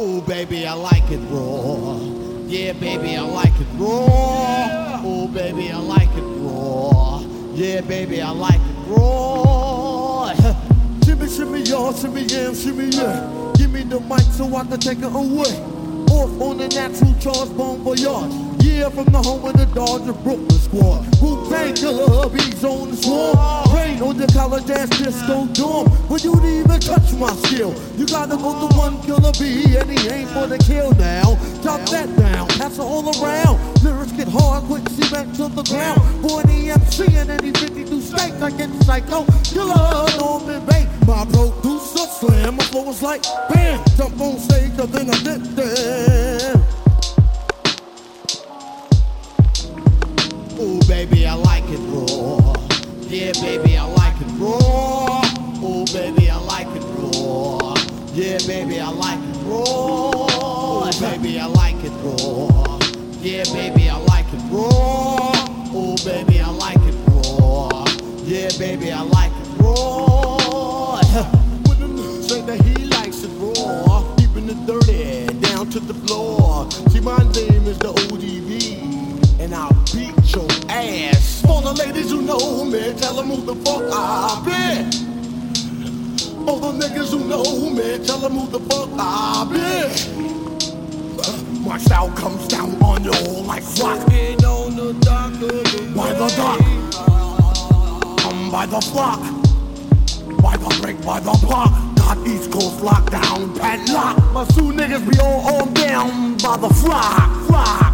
Ooh, baby, I like it raw. Yeah, baby, I like it raw. Ooh, baby, I like it raw. Yeah, baby, I like it raw. shimmy, shimmy, y'all, shimmy, yeah, shimmy, yeah. Give me the mic so I can take it away. Off on the natural charge, bon voyage. Yeah, from the home of the Dodger Brooklyn squad. Wu-Tang killer, beats on the swarm. Rain on the college ass disco dorm. But you'd even touch my skill. You gotta go to one killer B, and he ain't for the kill now. Drop that down, pass it all around. Lyrics get hard, quick, back to the ground. Boy, the MC and any 52 states, I get psycho. Killer, Norman Bates. My producer slam, my flow was like bam. Jump on stage, and then I did that. Ooh, baby, I like it raw. Yeah, baby, Yeah, baby, I like it raw. Baby, I like it raw. Yeah, baby, I like it raw. Ooh, baby, I like it raw. Yeah, baby, I like it raw. With him say that he likes it raw, keeping it dirty down to the floor. See, my name is the ODB, and I'll beat your ass. For the ladies who know me, tell them who the fuck I be. For the niggas who know who me, tell them who the fuck I be. My style comes down on you like rock. By the dock, come by the flock, by the break, by the block. Got East Coast lockdown, padlock. My two niggas be all on down by the flock, flock.